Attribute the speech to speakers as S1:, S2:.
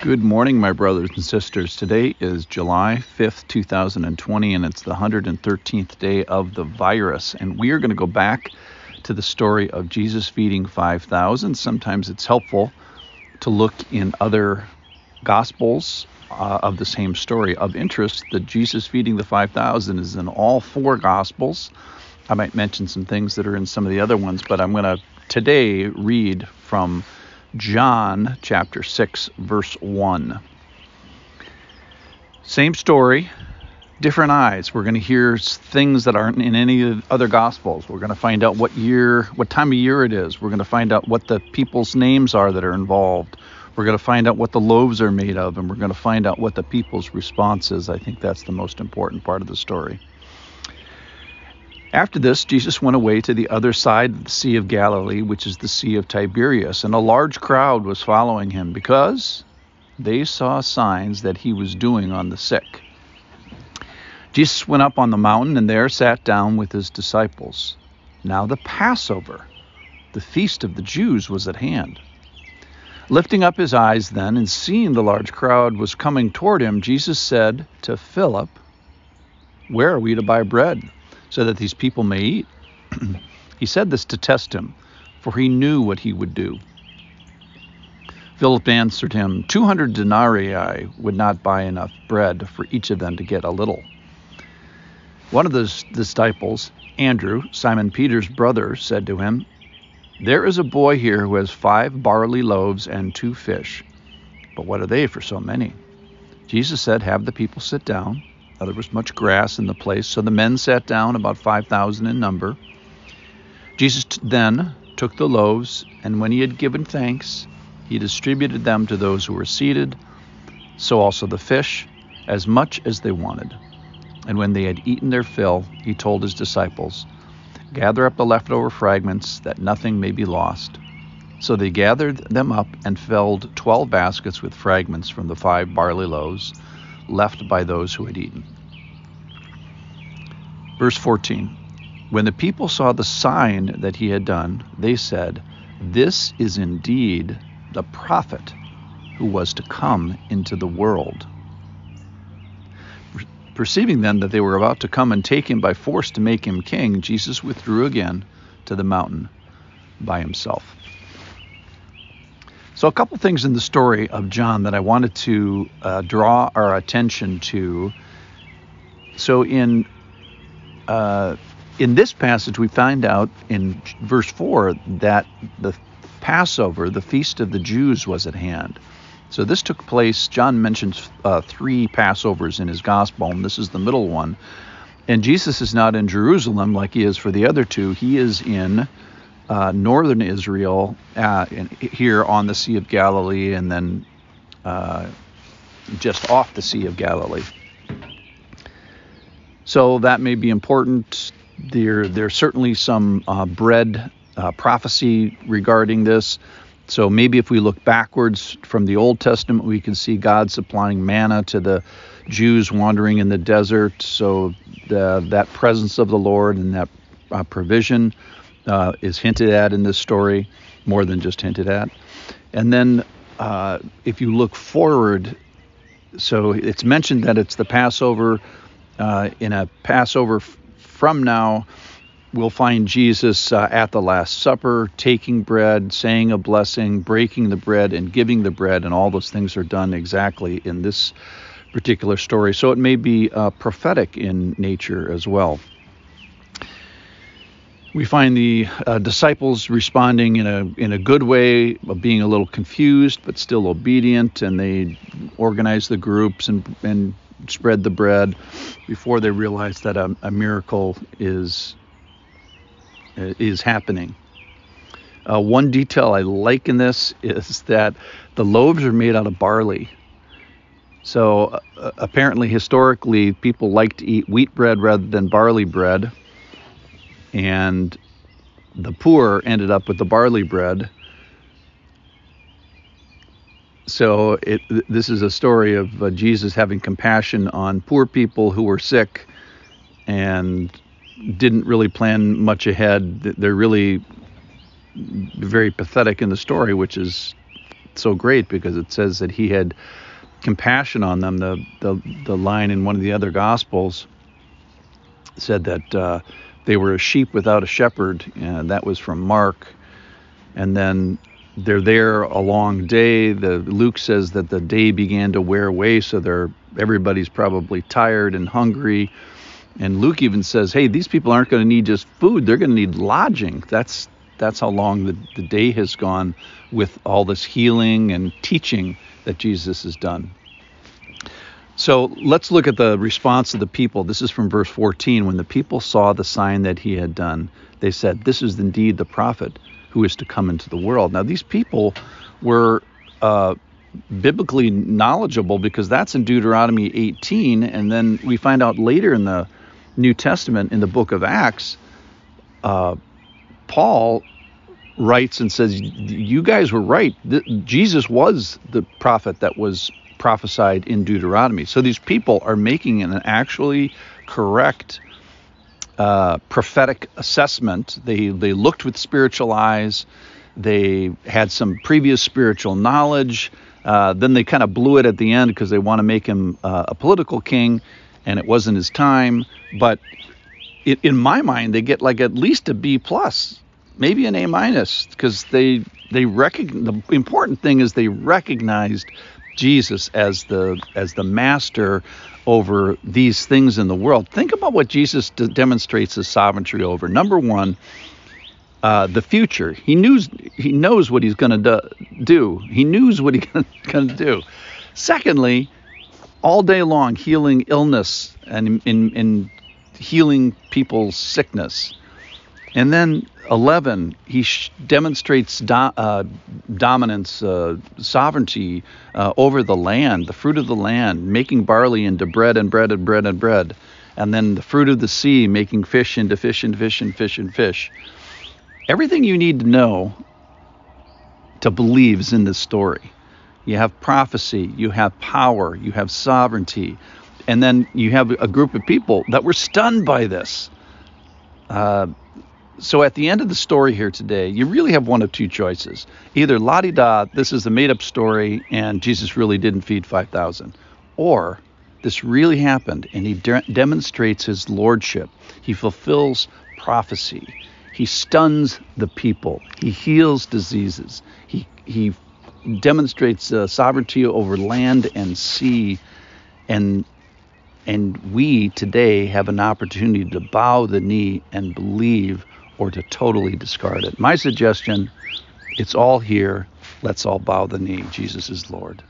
S1: Good morning, my brothers and sisters. Today is July 5th, 2020, and it's the 113th day of the virus. And we are going to go back to the story of Jesus feeding 5,000. Sometimes it's helpful to look in other gospels uh, of the same story. Of interest, the Jesus feeding the 5,000 is in all four gospels. I might mention some things that are in some of the other ones, but I'm going to today read from John chapter 6, verse 1. Same story, different eyes. We're going to hear things that aren't in any of the other gospels. We're going to find out what year, what time of year it is. We're going to find out what the people's names are that are involved. We're going to find out what the loaves are made of, and we're going to find out what the people's response is. I think that's the most important part of the story. After this, Jesus went away to the other side of the Sea of Galilee, which is the Sea of Tiberias, and a large crowd was following him because they saw signs that he was doing on the sick. Jesus went up on the mountain and there sat down with his disciples. Now the Passover, the feast of the Jews, was at hand. Lifting up his eyes then and seeing the large crowd was coming toward him, Jesus said to Philip, Where are we to buy bread? So that these people may eat. he said this to test him, for he knew what he would do. Philip answered him, Two hundred denarii would not buy enough bread for each of them to get a little. One of the disciples, Andrew, Simon Peter's brother, said to him, There is a boy here who has five barley loaves and two fish. But what are they for so many? Jesus said, Have the people sit down. There was much grass in the place, so the men sat down, about 5,000 in number. Jesus then took the loaves, and when he had given thanks, he distributed them to those who were seated, so also the fish, as much as they wanted. And when they had eaten their fill, he told his disciples, Gather up the leftover fragments, that nothing may be lost. So they gathered them up and filled twelve baskets with fragments from the five barley loaves left by those who had eaten. Verse 14 When the people saw the sign that he had done, they said, This is indeed the prophet who was to come into the world. Perceiving then that they were about to come and take him by force to make him king, Jesus withdrew again to the mountain by himself. So, a couple things in the story of John that I wanted to uh, draw our attention to. So, in uh, in this passage, we find out in verse four that the Passover, the feast of the Jews, was at hand. So this took place. John mentions uh, three Passovers in his gospel, and this is the middle one. And Jesus is not in Jerusalem like he is for the other two. He is in uh, northern Israel, uh, in, here on the Sea of Galilee, and then uh, just off the Sea of Galilee. So that may be important. There, there's certainly some uh, bread uh, prophecy regarding this. So maybe if we look backwards from the Old Testament, we can see God supplying manna to the Jews wandering in the desert. So the, that presence of the Lord and that uh, provision uh, is hinted at in this story, more than just hinted at. And then uh, if you look forward, so it's mentioned that it's the Passover. Uh, in a Passover f- from now, we'll find Jesus uh, at the Last Supper, taking bread, saying a blessing, breaking the bread, and giving the bread, and all those things are done exactly in this particular story. So it may be uh, prophetic in nature as well. We find the uh, disciples responding in a in a good way, being a little confused but still obedient, and they organize the groups and and spread the bread before they realize that a, a miracle is is happening. Uh, one detail I like in this is that the loaves are made out of barley. So uh, apparently, historically, people like to eat wheat bread rather than barley bread and the poor ended up with the barley bread. So it, this is a story of uh, Jesus having compassion on poor people who were sick and didn't really plan much ahead. They're really very pathetic in the story, which is so great because it says that he had compassion on them. The the the line in one of the other gospels said that uh, they were a sheep without a shepherd, and that was from Mark. And then they're there a long day. The Luke says that the day began to wear away, so they're everybody's probably tired and hungry. And Luke even says, "Hey, these people aren't going to need just food; they're going to need lodging." That's that's how long the, the day has gone with all this healing and teaching that Jesus has done. So let's look at the response of the people. This is from verse 14. When the people saw the sign that he had done, they said, This is indeed the prophet who is to come into the world. Now, these people were uh, biblically knowledgeable because that's in Deuteronomy 18. And then we find out later in the New Testament, in the book of Acts, uh, Paul writes and says, You guys were right. Jesus was the prophet that was prophesied in Deuteronomy. So these people are making an actually correct uh, prophetic assessment. They they looked with spiritual eyes. They had some previous spiritual knowledge. Uh, then they kind of blew it at the end because they want to make him uh, a political king, and it wasn't his time. But it, in my mind, they get like at least a B plus, maybe an A minus, because they they recognize the important thing is they recognized Jesus as the as the master over these things in the world. Think about what Jesus d- demonstrates his sovereignty over. Number one, uh, the future. He knows he knows what he's going to do. He knows what he's going to do. Secondly, all day long healing illness and in, in healing people's sickness. And then 11, he sh- demonstrates do- uh, dominance, uh, sovereignty uh, over the land, the fruit of the land, making barley into bread and bread and bread and bread. And then the fruit of the sea, making fish into fish and fish and fish and fish. Everything you need to know to believe is in this story. You have prophecy, you have power, you have sovereignty, and then you have a group of people that were stunned by this. Uh, so at the end of the story here today, you really have one of two choices. Either la di da, this is a made up story and Jesus really didn't feed 5,000, or this really happened and he de- demonstrates his lordship. He fulfills prophecy. He stuns the people. He heals diseases. He, he demonstrates uh, sovereignty over land and sea. And, and we today have an opportunity to bow the knee and believe or to totally discard it. My suggestion it's all here. Let's all bow the knee. Jesus is Lord.